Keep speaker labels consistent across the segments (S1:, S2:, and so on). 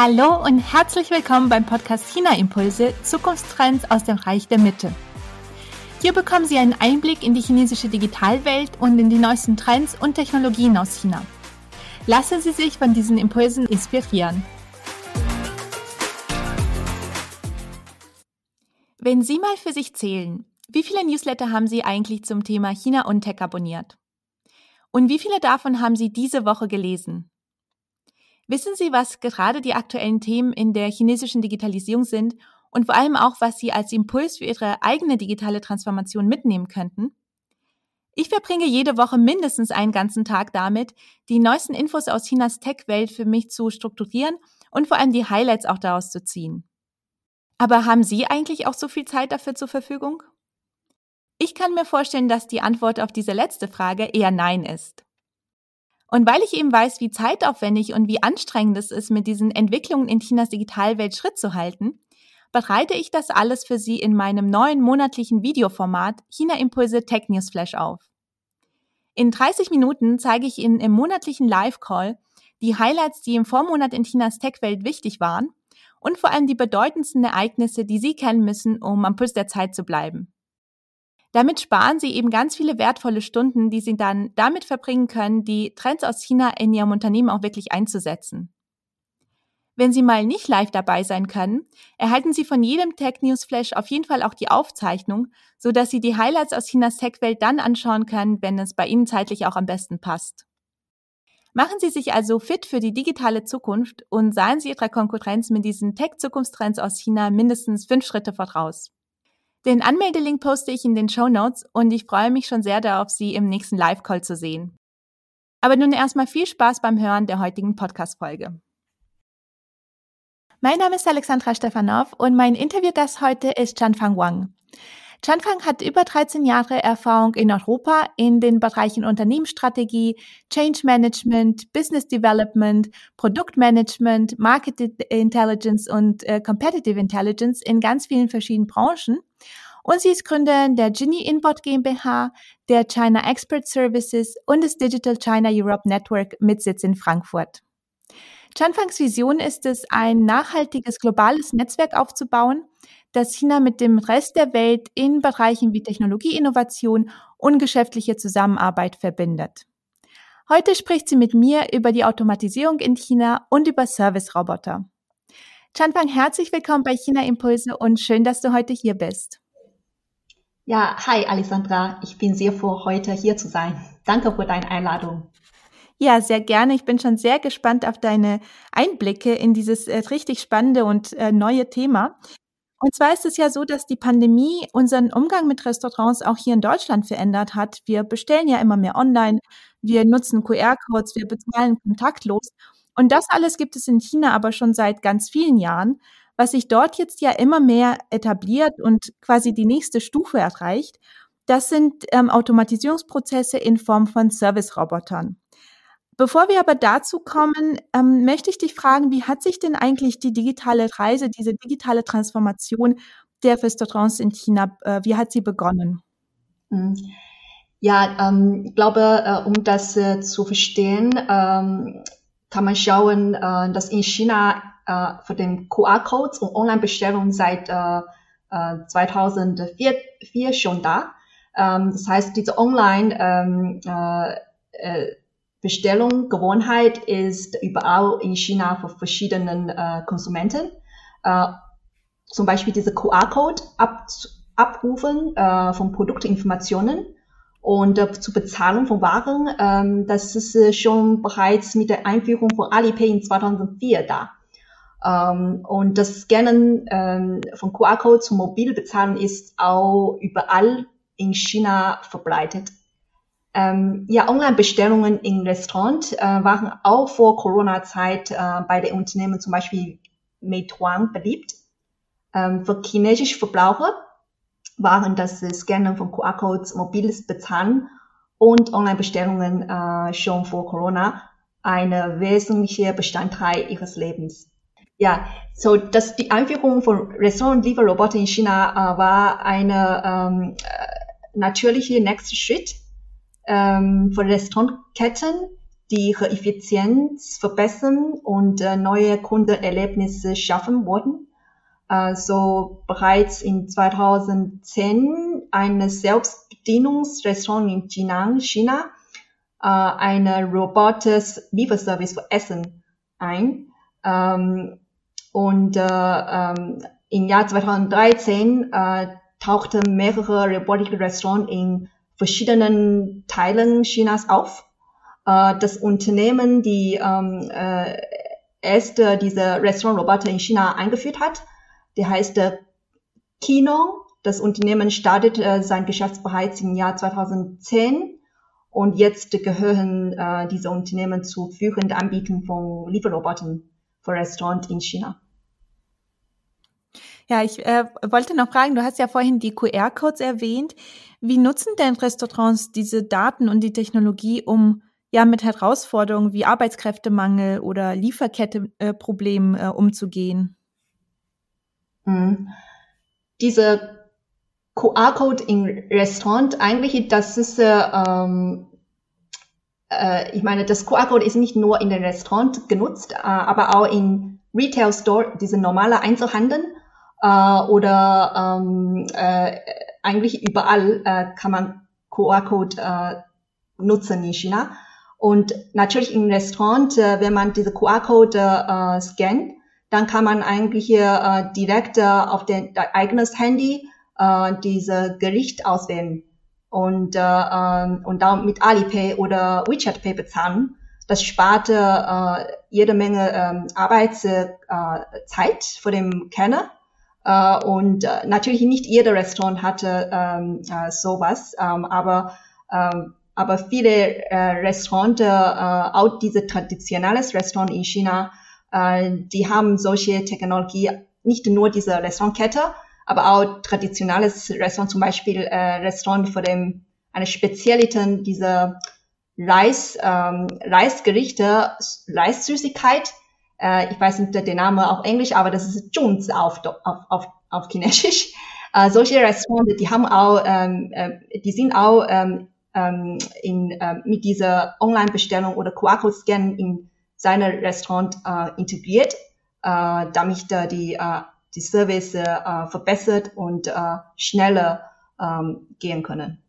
S1: Hallo und herzlich willkommen beim Podcast China Impulse Zukunftstrends aus dem Reich der Mitte. Hier bekommen Sie einen Einblick in die chinesische Digitalwelt und in die neuesten Trends und Technologien aus China. Lassen Sie sich von diesen Impulsen inspirieren. Wenn Sie mal für sich zählen, wie viele Newsletter haben Sie eigentlich zum Thema China und Tech abonniert? Und wie viele davon haben Sie diese Woche gelesen? Wissen Sie, was gerade die aktuellen Themen in der chinesischen Digitalisierung sind und vor allem auch, was Sie als Impuls für Ihre eigene digitale Transformation mitnehmen könnten? Ich verbringe jede Woche mindestens einen ganzen Tag damit, die neuesten Infos aus Chinas Tech-Welt für mich zu strukturieren und vor allem die Highlights auch daraus zu ziehen. Aber haben Sie eigentlich auch so viel Zeit dafür zur Verfügung? Ich kann mir vorstellen, dass die Antwort auf diese letzte Frage eher Nein ist. Und weil ich eben weiß, wie zeitaufwendig und wie anstrengend es ist, mit diesen Entwicklungen in Chinas Digitalwelt Schritt zu halten, bereite ich das alles für Sie in meinem neuen monatlichen Videoformat China Impulse Tech News Flash auf. In 30 Minuten zeige ich Ihnen im monatlichen Live-Call die Highlights, die im Vormonat in Chinas Tech-Welt wichtig waren und vor allem die bedeutendsten Ereignisse, die Sie kennen müssen, um am Puls der Zeit zu bleiben. Damit sparen sie eben ganz viele wertvolle Stunden, die sie dann damit verbringen können, die Trends aus China in ihrem Unternehmen auch wirklich einzusetzen. Wenn Sie mal nicht live dabei sein können, erhalten Sie von jedem Tech News Flash auf jeden Fall auch die Aufzeichnung, so dass Sie die Highlights aus Chinas Tech-Welt dann anschauen können, wenn es bei Ihnen zeitlich auch am besten passt. Machen Sie sich also fit für die digitale Zukunft und seien Sie Ihrer Konkurrenz mit diesen Tech-Zukunftstrends aus China mindestens fünf Schritte voraus. Den Anmeldelink poste ich in den Show Notes und ich freue mich schon sehr darauf, Sie im nächsten Live-Call zu sehen. Aber nun erstmal viel Spaß beim Hören der heutigen Podcast-Folge. Mein Name ist Alexandra Stefanov und mein Interviewgast heute ist Chanfang Wang. Chanfang hat über 13 Jahre Erfahrung in Europa in den Bereichen Unternehmensstrategie, Change Management, Business Development, Produktmanagement, Market Intelligence und äh, Competitive Intelligence in ganz vielen verschiedenen Branchen. Und sie ist Gründerin der Genie Inbot GmbH, der China Expert Services und des Digital China Europe Network mit Sitz in Frankfurt. Chanfangs Vision ist es, ein nachhaltiges globales Netzwerk aufzubauen, das China mit dem Rest der Welt in Bereichen wie Technologieinnovation und geschäftliche Zusammenarbeit verbindet. Heute spricht sie mit mir über die Automatisierung in China und über Service-Roboter. Chanfang, herzlich willkommen bei China Impulse und schön, dass du heute hier bist.
S2: Ja, hi Alessandra, ich bin sehr froh, heute hier zu sein. Danke für deine Einladung.
S1: Ja, sehr gerne. Ich bin schon sehr gespannt auf deine Einblicke in dieses äh, richtig spannende und äh, neue Thema. Und zwar ist es ja so, dass die Pandemie unseren Umgang mit Restaurants auch hier in Deutschland verändert hat. Wir bestellen ja immer mehr online, wir nutzen QR-Codes, wir bezahlen kontaktlos. Und das alles gibt es in China aber schon seit ganz vielen Jahren, was sich dort jetzt ja immer mehr etabliert und quasi die nächste Stufe erreicht. Das sind ähm, Automatisierungsprozesse in Form von Service-Robotern. Bevor wir aber dazu kommen, ähm, möchte ich dich fragen, wie hat sich denn eigentlich die digitale Reise, diese digitale Transformation der Restaurants in China, äh, wie hat sie begonnen?
S2: Hm. Ja, ähm, ich glaube, äh, um das äh, zu verstehen, ähm, kann man schauen, äh, dass in China äh, für den QR-Codes und Online-Bestellungen seit 2004 äh, schon da. Ähm, das heißt, diese Online ähm, Bestellung, Gewohnheit ist überall in China für verschiedenen äh, Konsumenten. Äh, zum Beispiel diese QR-Code ab, abrufen äh, von Produktinformationen und äh, zur Bezahlung von Waren. Ähm, das ist äh, schon bereits mit der Einführung von Alipay in 2004 da. Ähm, und das Scannen ähm, von QR-Code zum Mobilbezahlen ist auch überall in China verbreitet. Ähm, ja, Online-Bestellungen in Restaurant äh, waren auch vor Corona-Zeit äh, bei den Unternehmen zum Beispiel Meituan beliebt. Ähm, für chinesische Verbraucher waren das Scannen von QR-Codes, mobiles Bezahlen und Online-Bestellungen äh, schon vor Corona eine wesentliche Bestandteil ihres Lebens. Ja, so dass die Einführung von Restaurant-Lieferrobotern in China äh, war eine ähm, äh, natürliche nächste Schritt ähm, von Restaurantketten, die ihre Effizienz verbessern und äh, neue Kundenerlebnisse schaffen wollten. Also bereits in 2010 ein Selbstbedienungsrestaurant in Jinan, China, äh, eine Robotes Lieferservice für Essen ein. Ähm, und äh, ähm, im Jahr 2013 äh, tauchten mehrere robotische Restaurants in verschiedenen Teilen Chinas auf. Äh, das Unternehmen, die ähm, äh, erste diese Restaurantroboter in China eingeführt hat, der heißt äh, Kino. Das Unternehmen startet äh, sein Geschäft im Jahr 2010 und jetzt gehören äh, diese Unternehmen zu führenden Anbietern von Lieferrobotern für Restaurants in China.
S1: Ja, ich äh, wollte noch fragen, du hast ja vorhin die QR-Codes erwähnt. Wie nutzen denn Restaurants diese Daten und die Technologie, um ja mit Herausforderungen wie Arbeitskräftemangel oder Lieferketteproblemen äh, äh, umzugehen?
S2: Hm. Diese QR-Code im Restaurant, eigentlich, das ist, äh, ähm, äh, ich meine, das QR-Code ist nicht nur in den Restaurant genutzt, äh, aber auch in Retail Store, diese normale Einzelhandel äh, oder ähm, äh, eigentlich überall äh, kann man QR-Code äh, nutzen in China. Und natürlich im Restaurant, äh, wenn man diese QR-Code äh, scannt, dann kann man eigentlich äh, direkt äh, auf den eigenes Handy äh, diese Gericht auswählen und äh, äh, und dann mit Alipay oder WeChat Pay bezahlen. Das spart äh, jede Menge äh, Arbeitszeit äh, für den Kenner. Äh, und äh, natürlich nicht jeder Restaurant hatte ähm, äh, sowas, ähm, aber ähm, aber viele äh, Restaurants, äh, auch diese traditionelles Restaurant in China, äh, die haben solche Technologie, nicht nur diese Restaurantkette, aber auch traditionelles Restaurant, zum Beispiel äh, Restaurant für dem, eine Spezialität dieser Reis, ähm, Reisgerichte, Reissüßigkeit. Äh, ich weiß nicht der Name auf Englisch, aber das ist Zhongzi auf, auf, auf, auf Chinesisch. Äh, solche Restaurants, die haben auch, ähm, äh, die sind auch ähm, ähm, in, äh, mit dieser Online-Bestellung oder QR-Code-Scan in seine Restaurant äh, integriert, äh, damit äh, die, äh, die Service äh, verbessert und äh, schneller ähm, gehen können.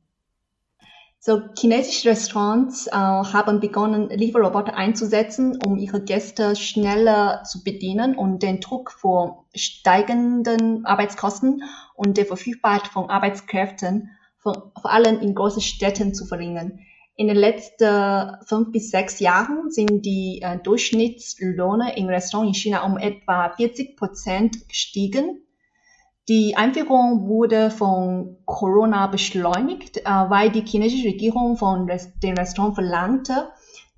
S2: So, chinesische Restaurants äh, haben begonnen, Lieferroboter einzusetzen, um ihre Gäste schneller zu bedienen und den Druck vor steigenden Arbeitskosten und der Verfügbarkeit von Arbeitskräften vor, vor allem in großen Städten zu verringern. In den letzten fünf bis sechs Jahren sind die äh, Durchschnittslöhne in Restaurants in China um etwa 40 Prozent gestiegen. Die Einführung wurde von Corona beschleunigt, äh, weil die chinesische Regierung von den Restaurants verlangte,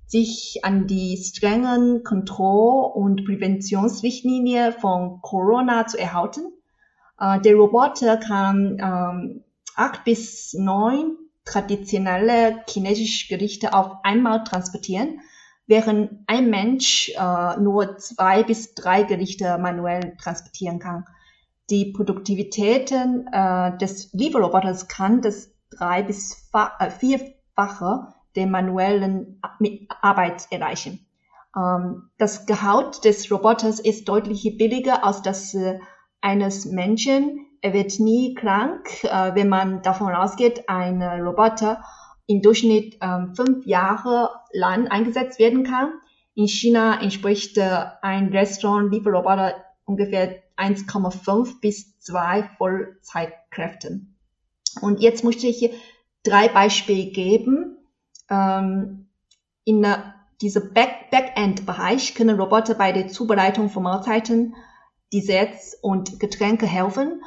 S2: sich an die strengen Kontroll- und Präventionsrichtlinie von Corona zu erhalten. Äh, der Roboter kann ähm, acht bis neun traditionelle chinesische Gerichte auf einmal transportieren, während ein Mensch äh, nur zwei bis drei Gerichte manuell transportieren kann. Die Produktivitäten äh, des Lieferroboters kann das drei bis äh, vierfache der manuellen Arbeit erreichen. Ähm, das Gehalt des Roboters ist deutlich billiger als das äh, eines Menschen, er wird nie krank, äh, wenn man davon ausgeht, ein Roboter im Durchschnitt äh, fünf Jahre lang eingesetzt werden kann. In China entspricht äh, ein Restaurant-Lieferroboter ungefähr 1,5 bis 2 Vollzeitkräften. Und jetzt möchte ich hier drei Beispiele geben. Ähm, in diesem Back Backend-Bereich können Roboter bei der Zubereitung von Mahlzeiten, Desserts und Getränke helfen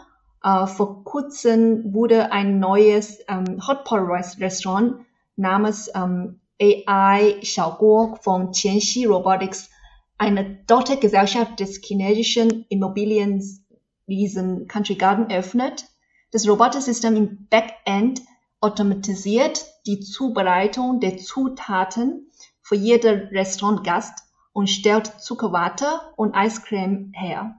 S2: äh, vor kurzem wurde ein neues ähm, Hotpot Restaurant namens ähm, AI Xiaoguo von Qianxi Robotics, eine Tochtergesellschaft des chinesischen Immobilienriesen Country Garden eröffnet. Das Robotersystem im Backend automatisiert die Zubereitung der Zutaten für jeden Restaurantgast und stellt Zuckerwatte und Eiscreme her.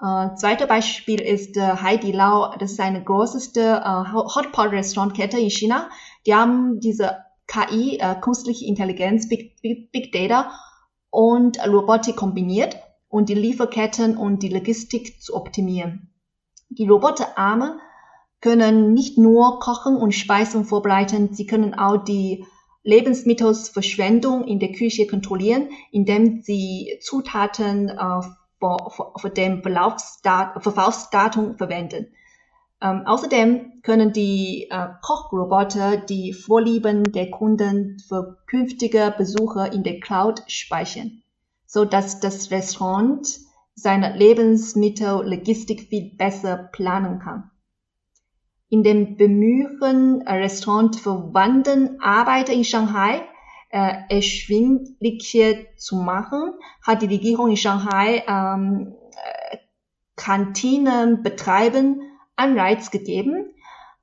S2: Äh, zweite Beispiel ist äh, Heidi Lau. Das ist eine größte äh, Hotpot-Restaurantkette in China. Die haben diese KI, äh, künstliche Intelligenz, Big, Big, Big Data und Robotik kombiniert und die Lieferketten und die Logistik zu optimieren. Die Roboterarme können nicht nur kochen und Speisen vorbereiten, sie können auch die Lebensmittelsverschwendung in der Küche kontrollieren, indem sie Zutaten äh, vor, vor, vor dem Verkaufsdatum verwenden. Ähm, außerdem können die äh, Kochroboter die Vorlieben der Kunden für künftige Besucher in der Cloud speichern, so dass das Restaurant seine Lebensmittellogistik viel besser planen kann. In dem Bemühen, Restaurant für wandernde Arbeiter in Shanghai äh, erschwinglicher zu machen, hat die Regierung in Shanghai ähm, äh, Kantinen betreiben Anreiz gegeben,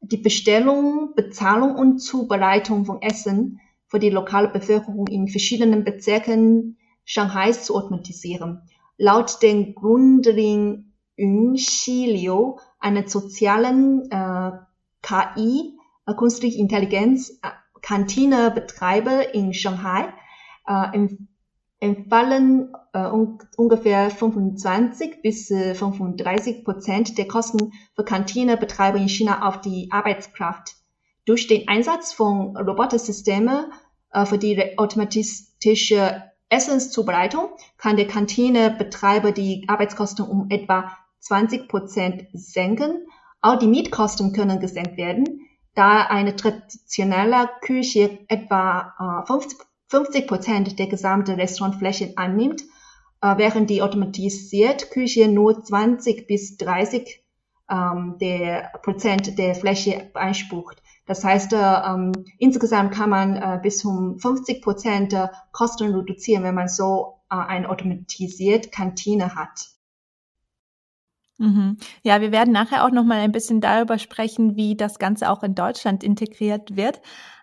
S2: die Bestellung, Bezahlung und Zubereitung von Essen für die lokale Bevölkerung in verschiedenen Bezirken Shanghais zu automatisieren. Laut den Gründerin Yun Xiliu, einer sozialen äh, KI, äh, künstliche Intelligenz, äh, Kantinebetreiber in Shanghai, äh, entfallen äh, un ungefähr 25 bis äh, 35 Prozent der Kosten für Kantinebetreiber in China auf die Arbeitskraft. Durch den Einsatz von Robotersystemen äh, für die automatische Essenszubereitung kann der Kantinebetreiber die Arbeitskosten um etwa 20 Prozent senken. Auch die Mietkosten können gesenkt werden, da eine traditionelle Küche etwa äh, 50 50 Prozent der gesamten Restaurantfläche annimmt, äh, während die automatisierte Küche nur 20 bis 30 ähm, der Prozent der Fläche beansprucht. Das heißt, äh, ähm, insgesamt kann man äh, bis um 50 Prozent Kosten reduzieren, wenn man so äh, eine automatisierte Kantine hat.
S1: Mhm. Ja, wir werden nachher auch noch mal ein bisschen darüber sprechen, wie das Ganze auch in Deutschland integriert wird.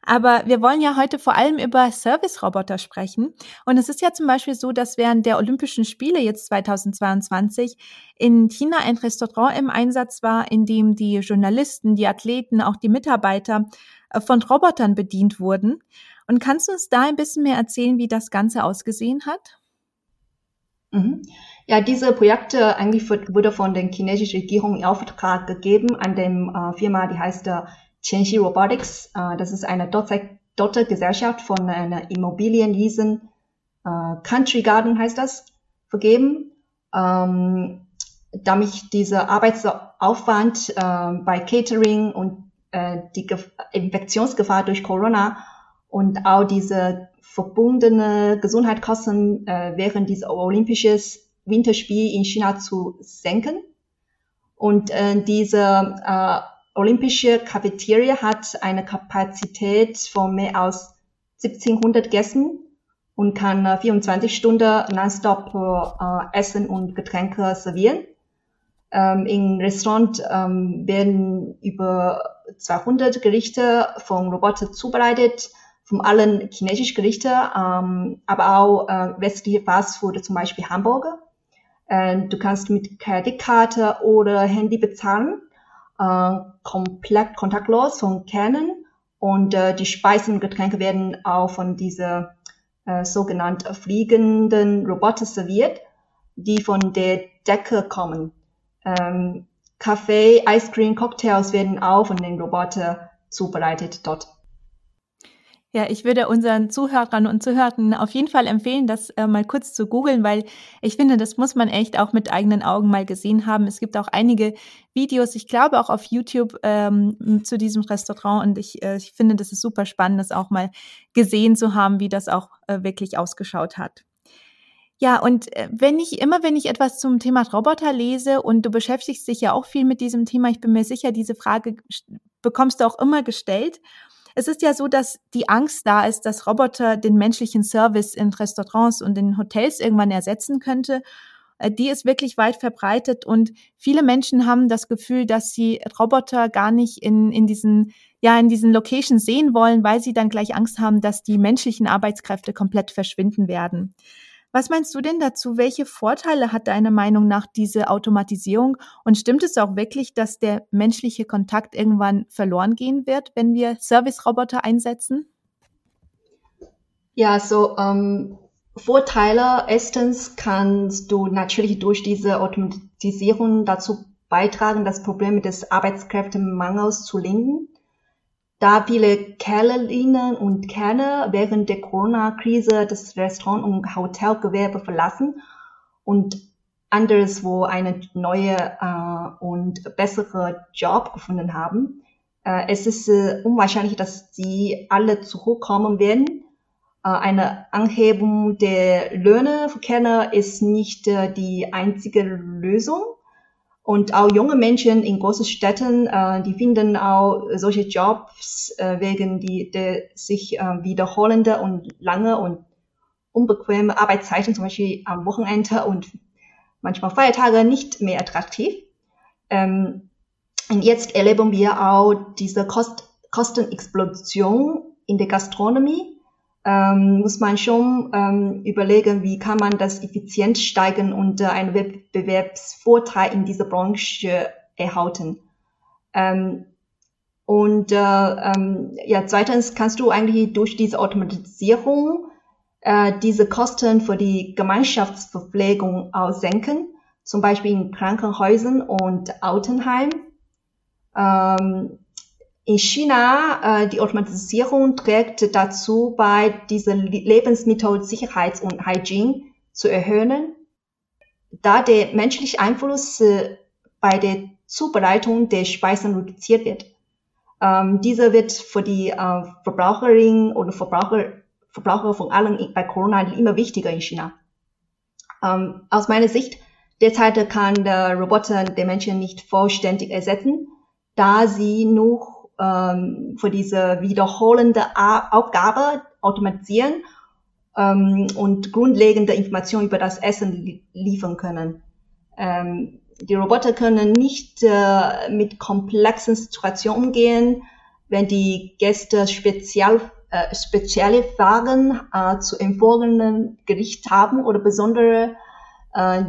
S1: Aber wir wollen ja heute vor allem über Service-Roboter sprechen. Und es ist ja zum Beispiel so, dass während der Olympischen Spiele jetzt 2022 in China ein Restaurant im Einsatz war, in dem die Journalisten, die Athleten, auch die Mitarbeiter äh, von Robotern bedient wurden. Und kannst du uns da ein bisschen mehr erzählen, wie das Ganze ausgesehen hat?
S2: Mhm. Ja, diese Projekte eigentlich wurde von der chinesischen Regierung in Auftrag gegeben an dem äh, Firma, die heißt Qianxi Robotics. Äh, das ist eine Tochtergesellschaft von einer Immobilienleasing, äh, Country Garden heißt das, vergeben. Ähm, damit dieser Arbeitsaufwand äh, bei Catering und äh, die Ge Infektionsgefahr durch Corona und auch diese verbundene Gesundheitskosten äh, während dieses Olympischen Winterspiel in China zu senken. Und äh, diese äh, olympische Cafeteria hat eine Kapazität von mehr als 1700 Gästen und kann äh, 24 Stunden nonstop äh, Essen und Getränke servieren. Ähm, Im Restaurant ähm, werden über 200 Gerichte vom Roboter zubereitet, von allen chinesischen Gerichte, ähm, aber auch äh, westliche Fastfood, zum Beispiel Hamburger. Äh, du kannst mit Kreditkarte oder Handy bezahlen, äh, komplett kontaktlos von Canon und äh, die Speisen und Getränke werden auch von dieser äh, sogenannten fliegenden Roboter serviert, die von der Decke kommen. Ähm, Kaffee, Ice Cream, Cocktails werden auch von den Robotern zubereitet dort.
S1: Ja, ich würde unseren Zuhörern und Zuhörern auf jeden Fall empfehlen, das äh, mal kurz zu googeln, weil ich finde, das muss man echt auch mit eigenen Augen mal gesehen haben. Es gibt auch einige Videos, ich glaube auch auf YouTube ähm, zu diesem Restaurant und ich, äh, ich finde, das ist super spannend, das auch mal gesehen zu haben, wie das auch äh, wirklich ausgeschaut hat. Ja, und äh, wenn ich immer, wenn ich etwas zum Thema Roboter lese und du beschäftigst dich ja auch viel mit diesem Thema, ich bin mir sicher, diese Frage bekommst du auch immer gestellt. Es ist ja so, dass die Angst da ist, dass Roboter den menschlichen Service in Restaurants und in Hotels irgendwann ersetzen könnte. Äh, die ist wirklich weit verbreitet und viele Menschen haben das Gefühl, dass sie Roboter gar nicht in, in diesen, ja, in diesen Locations sehen wollen, weil sie dann gleich Angst haben, dass die menschlichen Arbeitskräfte komplett verschwinden werden. Was meinst du denn dazu? Welche Vorteile hat deiner Meinung nach diese Automatisierung? Und stimmt es auch wirklich, dass der menschliche Kontakt irgendwann verloren gehen wird, wenn wir Service-Roboter einsetzen?
S2: Ja, so ähm, Vorteile. Erstens kannst du natürlich durch diese Automatisierung dazu beitragen, das Problem des Arbeitskräftemangels zu lenken. Da viele Kellerinnen und Kellner während der Corona-Krise das Restaurant- und Hotelgewerbe verlassen und anderswo eine neue äh, und bessere Job gefunden haben. Äh, es ist äh, unwahrscheinlich, dass sie alle zurückkommen werden äh, eine Anhebung der Löhne für Kellner ist nicht äh, die einzige Lösung. Und auch junge Menschen in großen Städten, äh, die finden auch solche Jobs wegen die, der sich wiederholende und lange und unbequeme Arbeitszeiten, zum Beispiel am Wochenende und manchmal Feiertage, nicht mehr attraktiv. Ähm, und jetzt erleben wir auch diese Kost Kostenexplosion in der Gastronomie ähm, muss man schon ähm, überlegen, wie kann man das effizient steigern und äh, einen Wettbewerbsvorteil in dieser Branche erhalten. Ähm, und äh, ähm, ja, zweitens kannst du eigentlich durch diese Automatisierung äh, diese Kosten für die Gemeinschaftsverpflegung auch senken, zum Beispiel in Krankenhäusern und Altenheim. Ähm, in China, äh, die Automatisierung trägt dazu bei, diese Lebensmittelsicherheit und Hygiene zu erhöhen, da der menschliche Einfluss äh, bei der Zubereitung der Speisen reduziert wird. Ähm, dieser wird für die äh, Verbraucherinnen oder Verbraucher, Verbraucher von allen bei Corona immer wichtiger in China. Ähm, aus meiner Sicht, derzeit kann der Roboter den Menschen nicht vollständig ersetzen, da sie nur ähm, für diese wiederholende Aufgabe automatisieren ähm, und grundlegende Informationen über das Essen liefern können. Ähm, die Roboter können nicht äh, mit komplexen Situationen umgehen, wenn die Gäste spezial, äh, spezielle Fragen äh, zu empfohlenen Gericht haben oder besondere äh,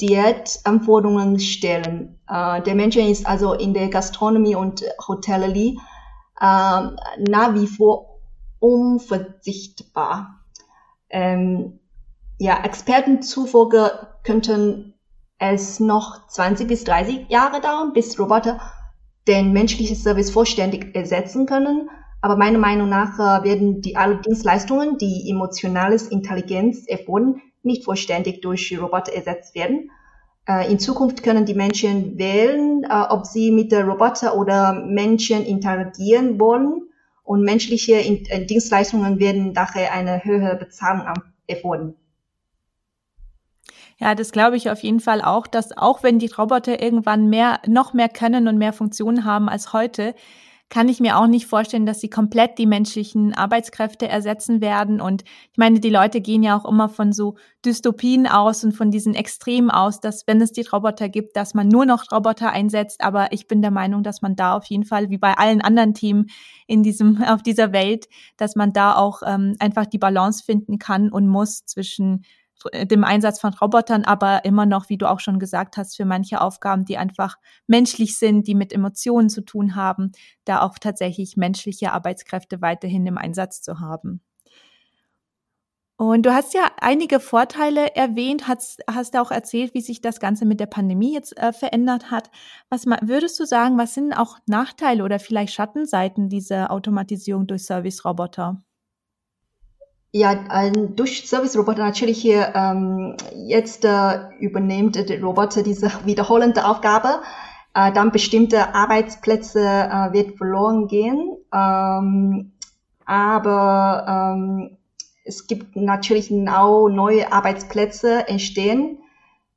S2: Diätanforderungen stellen. Äh, der Mensch ist also in der Gastronomie und Hotellerie äh, nach wie vor unverzichtbar. Ähm, ja, Experten zufolge könnten es noch 20 bis 30 Jahre dauern, bis Roboter den menschlichen Service vollständig ersetzen können. Aber meiner Meinung nach äh, werden die alle Dienstleistungen, die emotionales Intelligenz erfordern, nicht vollständig durch Roboter ersetzt werden. Äh, in Zukunft können die Menschen wählen, äh, ob sie mit Roboter oder Menschen interagieren wollen. Und menschliche äh, Dienstleistungen werden daher eine höhere Bezahlung erfordern.
S1: Ja, das glaube ich auf jeden Fall auch, dass auch wenn die Roboter irgendwann mehr, noch mehr können und mehr Funktionen haben als heute, kann ich mir auch nicht vorstellen, dass sie komplett die menschlichen Arbeitskräfte ersetzen werden. Und ich meine, die Leute gehen ja auch immer von so Dystopien aus und von diesen Extremen aus, dass wenn es die Roboter gibt, dass man nur noch Roboter einsetzt. Aber ich bin der Meinung, dass man da auf jeden Fall, wie bei allen anderen Themen in diesem, auf dieser Welt, dass man da auch ähm, einfach die Balance finden kann und muss zwischen dem Einsatz von Robotern, aber immer noch, wie du auch schon gesagt hast, für manche Aufgaben, die einfach menschlich sind, die mit Emotionen zu tun haben, da auch tatsächlich menschliche Arbeitskräfte weiterhin im Einsatz zu haben. Und du hast ja einige Vorteile erwähnt, hast, hast auch erzählt, wie sich das Ganze mit der Pandemie jetzt äh, verändert hat. Was würdest du sagen, was sind auch Nachteile oder vielleicht Schattenseiten dieser Automatisierung durch Service-Roboter?
S2: Ja, durch Service-Roboter natürlich hier ähm, jetzt äh, übernimmt der Roboter diese wiederholende Aufgabe. Äh, dann bestimmte Arbeitsplätze äh, wird verloren gehen. Ähm, aber ähm, es gibt natürlich auch neue Arbeitsplätze entstehen,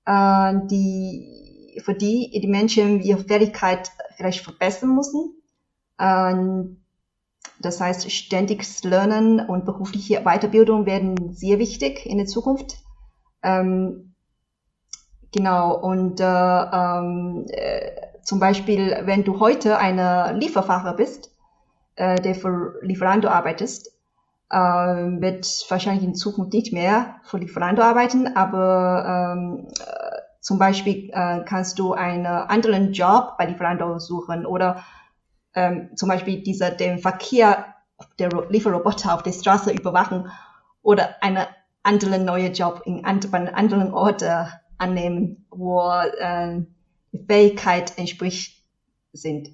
S2: äh, die für die die Menschen ihre Fähigkeit vielleicht verbessern müssen. Ähm, das heißt, ständiges Lernen und berufliche Weiterbildung werden sehr wichtig in der Zukunft. Ähm, genau, und äh, ähm, äh, zum Beispiel, wenn du heute eine Lieferfahrer bist, äh, der für Lieferando arbeitest, äh, wird wahrscheinlich in Zukunft nicht mehr für Lieferando arbeiten, aber ähm, äh, zum Beispiel äh, kannst du einen anderen Job bei Lieferando suchen oder ähm, zum Beispiel dieser, den Verkehr der Lieferroboter auf der Straße überwachen oder einen anderen neuen Job in einem anderen Ort äh, annehmen, wo äh, Fähigkeit entspricht sind.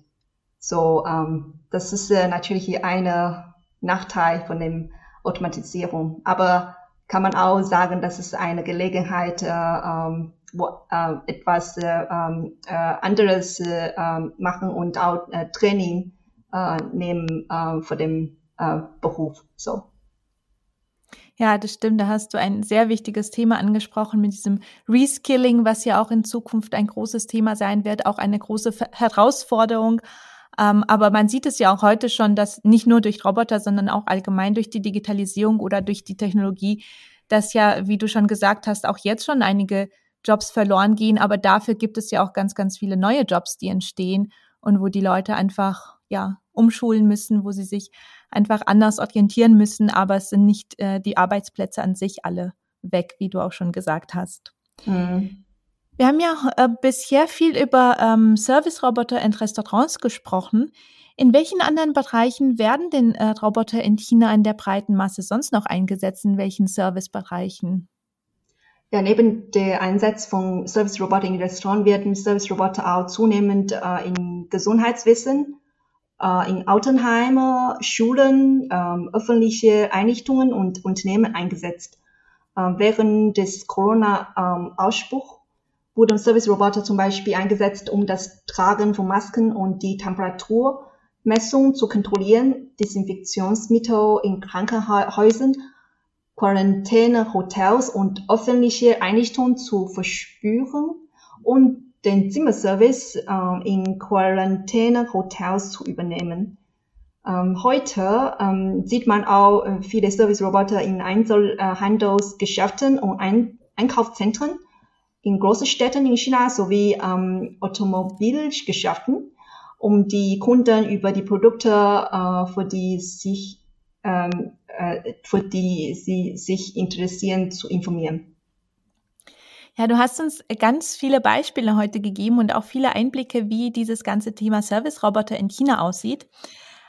S2: So, ähm, das ist äh, natürlich ein Nachteil von dem Automatisierung. Aber kann man auch sagen, dass es eine Gelegenheit, äh, ähm, äh, etwas äh, ähm, äh, anderes äh, ähm, machen und auch äh, Training äh, nehmen äh, den äh, Beruf. So.
S1: Ja, das stimmt. Da hast du ein sehr wichtiges Thema angesprochen mit diesem Reskilling, was ja auch in Zukunft ein großes Thema sein wird, auch eine große Herausforderung. Ähm, aber man sieht es ja auch heute schon, dass nicht nur durch Roboter, sondern auch allgemein durch die Digitalisierung oder durch die Technologie, dass ja, wie du schon gesagt hast, auch jetzt schon einige Jobs verloren gehen. Aber dafür gibt es ja auch ganz, ganz viele neue Jobs, die entstehen und wo die Leute einfach, ja, umschulen müssen, wo sie sich einfach anders orientieren müssen, aber es sind nicht äh, die Arbeitsplätze an sich alle weg, wie du auch schon gesagt hast. Mhm. Wir haben ja äh, bisher viel über ähm, Service-Roboter in Restaurants gesprochen. In welchen anderen Bereichen werden denn äh, Roboter in China in der breiten Masse sonst noch eingesetzt? In welchen Servicebereichen?
S2: Ja, neben der Einsatz von Service-Roboter in Restaurants werden Service-Roboter auch zunehmend äh, in Gesundheitswissen, äh, in Altenheime, Schulen, ähm, öffentliche Einrichtungen und Unternehmen eingesetzt. Äh, während des Corona-Ausbruchs wurden Service-Roboter zum Beispiel eingesetzt, um das Tragen von Masken und die Temperaturmessung zu kontrollieren, Desinfektionsmittel in Krankenhäusern, Quarantäne-Hotels und öffentliche Einrichtungen zu verspüren und den Zimmerservice äh, in Quarantäne-Hotels zu übernehmen. Ähm, heute ähm, sieht man auch äh, viele Service-Roboter in Einzelhandelsgeschäften und Ein Einkaufszentren in großen Städten in China sowie ähm, Automobilgeschäften, um die Kunden über die Produkte, äh, für die sich ähm, äh, für die sie sich interessieren, zu informieren.
S1: Ja, du hast uns ganz viele Beispiele heute gegeben und auch viele Einblicke, wie dieses ganze Thema Service-Roboter in China aussieht.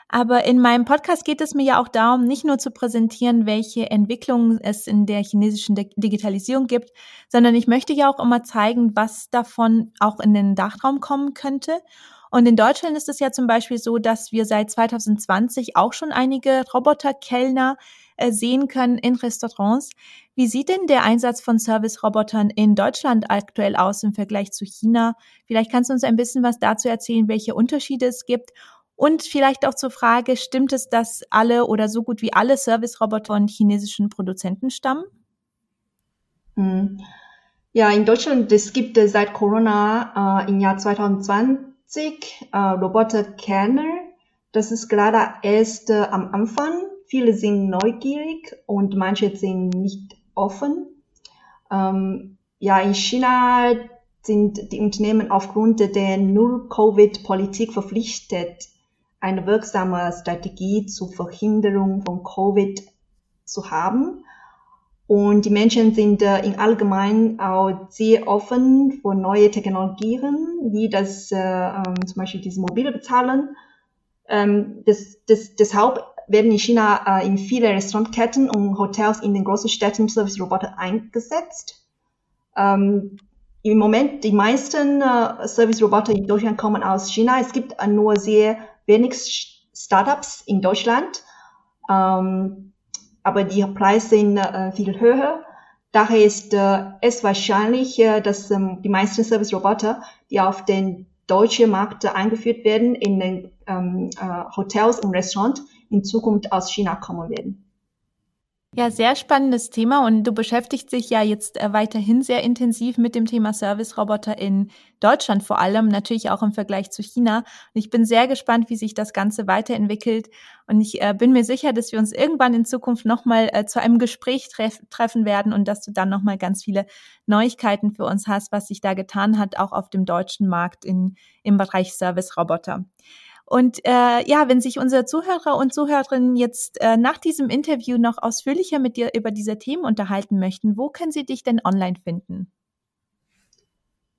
S1: Aber in meinem Podcast geht es mir ja auch darum, nicht nur zu präsentieren, welche Entwicklungen es in der chinesischen Digitalisierung gibt, sondern ich möchte ja auch immer zeigen, was davon auch in den Dachraum kommen könnte. Und in Deutschland ist es ja zum Beispiel so, dass wir seit 2020 auch schon einige Roboterkellner äh, sehen können in Restaurants. Wie sieht denn der Einsatz von Service-Robotern in Deutschland aktuell aus im Vergleich zu China? Vielleicht kannst du uns ein bisschen was dazu erzählen, welche Unterschiede es gibt. Und vielleicht auch zur Frage, stimmt es, dass alle oder so gut wie alle Service-Roboter von chinesischen Produzenten stammen?
S2: Hm. Ja, in Deutschland, es gibt seit Corona äh, im Jahr 2020 äh, Roboter-Kerner. Das ist gerade erst äh, am Anfang Viele sind neugierig und manche sind nicht offen. Ähm, ja, in China sind die Unternehmen aufgrund der Null-Covid-Politik verpflichtet, eine wirksame Strategie zur Verhinderung von Covid zu haben. Und die Menschen sind äh, im Allgemeinen auch sehr offen für neue Technologien, wie das äh, ähm, zum Beispiel diese mobile Bezahlen. Ähm, das, das, deshalb werden in China äh, in viele Restaurantketten und Hotels in den großen Städten Service-Roboter eingesetzt. Ähm, Im Moment, die meisten äh, Service-Roboter in Deutschland kommen aus China. Es gibt äh, nur sehr wenig Startups in Deutschland. Ähm, aber die Preise sind äh, viel höher. Daher ist äh, es wahrscheinlich, äh, dass ähm, die meisten Service-Roboter, die auf den deutschen Markt eingeführt werden, in den ähm, äh, Hotels und Restaurants, in Zukunft aus China kommen werden.
S1: Ja, sehr spannendes Thema und du beschäftigst dich ja jetzt äh, weiterhin sehr intensiv mit dem Thema Service-Roboter in Deutschland vor allem, natürlich auch im Vergleich zu China. Und ich bin sehr gespannt, wie sich das Ganze weiterentwickelt und ich äh, bin mir sicher, dass wir uns irgendwann in Zukunft nochmal äh, zu einem Gespräch treff treffen werden und dass du dann nochmal ganz viele Neuigkeiten für uns hast, was sich da getan hat, auch auf dem deutschen Markt in, im Bereich Service-Roboter. Und äh, ja, wenn sich unsere Zuhörer und Zuhörerinnen jetzt äh, nach diesem Interview noch ausführlicher mit dir über diese Themen unterhalten möchten, wo können sie dich denn online finden?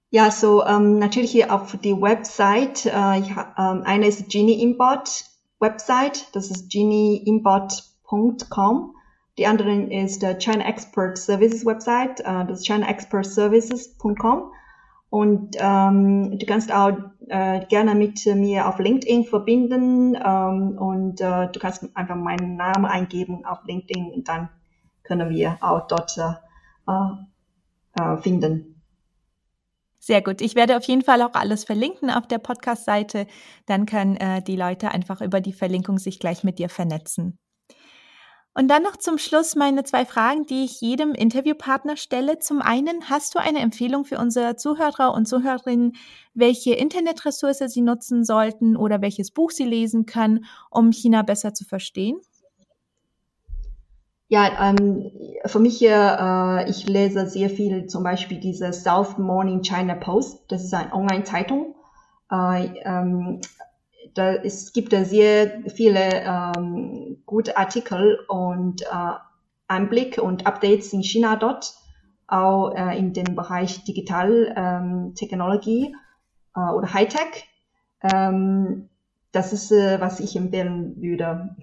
S2: Ja, so ähm, natürlich auf die Website. Äh, ich, ähm, eine ist Genie Import Website, das ist genieimport.com. Die andere ist der China Expert Services Website, äh, das ist chinaexpertservices.com. Und ähm, du kannst auch äh, gerne mit mir auf LinkedIn verbinden ähm, und äh, du kannst einfach meinen Namen eingeben auf LinkedIn und dann können wir auch dort äh, äh, finden.
S1: Sehr gut. Ich werde auf jeden Fall auch alles verlinken auf der Podcast-Seite. Dann können äh, die Leute einfach über die Verlinkung sich gleich mit dir vernetzen. Und dann noch zum Schluss meine zwei Fragen, die ich jedem Interviewpartner stelle. Zum einen, hast du eine Empfehlung für unsere Zuhörer und Zuhörerinnen, welche Internetressource sie nutzen sollten oder welches Buch sie lesen können, um China besser zu verstehen?
S2: Ja, ähm, für mich, äh, ich lese sehr viel, zum Beispiel diese South Morning China Post. Das ist eine Online-Zeitung. Äh, ähm, da, es gibt da sehr viele ähm, gute Artikel und äh, Einblick und Updates in China dort, auch äh, in dem Bereich Digital ähm, Technologie äh, oder Hightech. Ähm, das ist, äh, was ich empfehlen würde.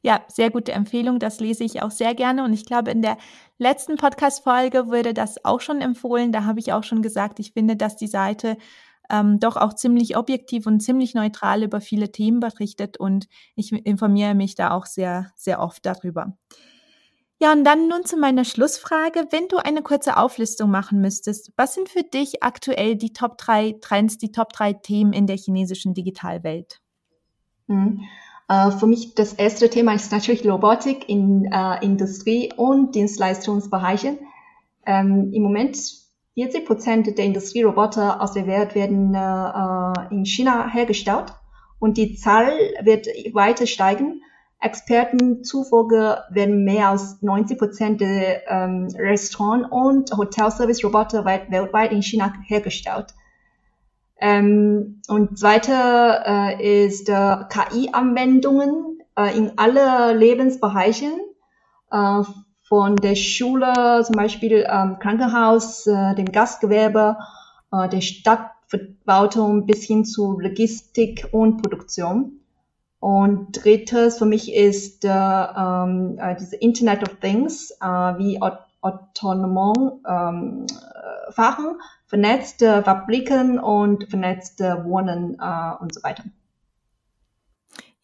S1: Ja, sehr gute Empfehlung. Das lese ich auch sehr gerne. Und ich glaube, in der letzten Podcast-Folge wurde das auch schon empfohlen. Da habe ich auch schon gesagt, ich finde, dass die Seite ähm, doch auch ziemlich objektiv und ziemlich neutral über viele Themen berichtet und ich informiere mich da auch sehr, sehr oft darüber. Ja, und dann nun zu meiner Schlussfrage. Wenn du eine kurze Auflistung machen müsstest, was sind für dich aktuell die Top 3 Trends, die Top 3 Themen in der chinesischen Digitalwelt?
S2: Mhm. Uh, für mich das erste Thema ist natürlich Robotik in uh, Industrie- und Dienstleistungsbereichen. Ähm, Im Moment 40 Prozent der Industrieroboter aus der Welt werden äh, in China hergestellt und die Zahl wird weiter steigen. Experten zufolge werden mehr als 90 Prozent der ähm, Restaurant- und Hotelservice-Roboter weltweit in China hergestellt. Ähm, und zweite äh, ist äh, KI-Anwendungen äh, in alle Lebensbereichen. Äh, von der Schule, zum Beispiel ähm, Krankenhaus, äh, dem Gastgewerbe, äh, der Stadtverwaltung bis hin zu Logistik und Produktion. Und drittes für mich ist äh, ähm, äh, diese Internet of Things, äh, wie autonom ähm, äh, Fahren, vernetzte Fabriken und vernetzte Wohnen äh, und so weiter.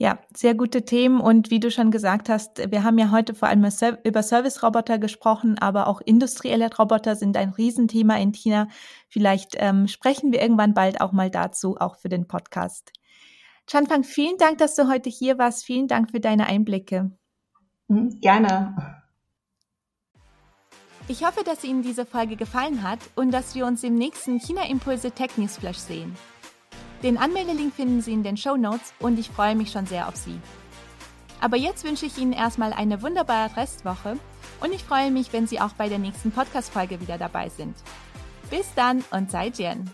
S1: Ja, sehr gute Themen und wie du schon gesagt hast, wir haben ja heute vor allem über Service-Roboter gesprochen, aber auch industrielle Roboter sind ein Riesenthema in China. Vielleicht ähm, sprechen wir irgendwann bald auch mal dazu, auch für den Podcast. Chanfang, vielen Dank, dass du heute hier warst. Vielen Dank für deine Einblicke.
S2: Mhm, gerne.
S1: Ich hoffe, dass Ihnen diese Folge gefallen hat und dass wir uns im nächsten China Impulse Tech News Flash sehen. Den Anmeldelink finden Sie in den Show Notes und ich freue mich schon sehr auf Sie. Aber jetzt wünsche ich Ihnen erstmal eine wunderbare Restwoche und ich freue mich, wenn Sie auch bei der nächsten Podcast-Folge wieder dabei sind. Bis dann und sei Jen!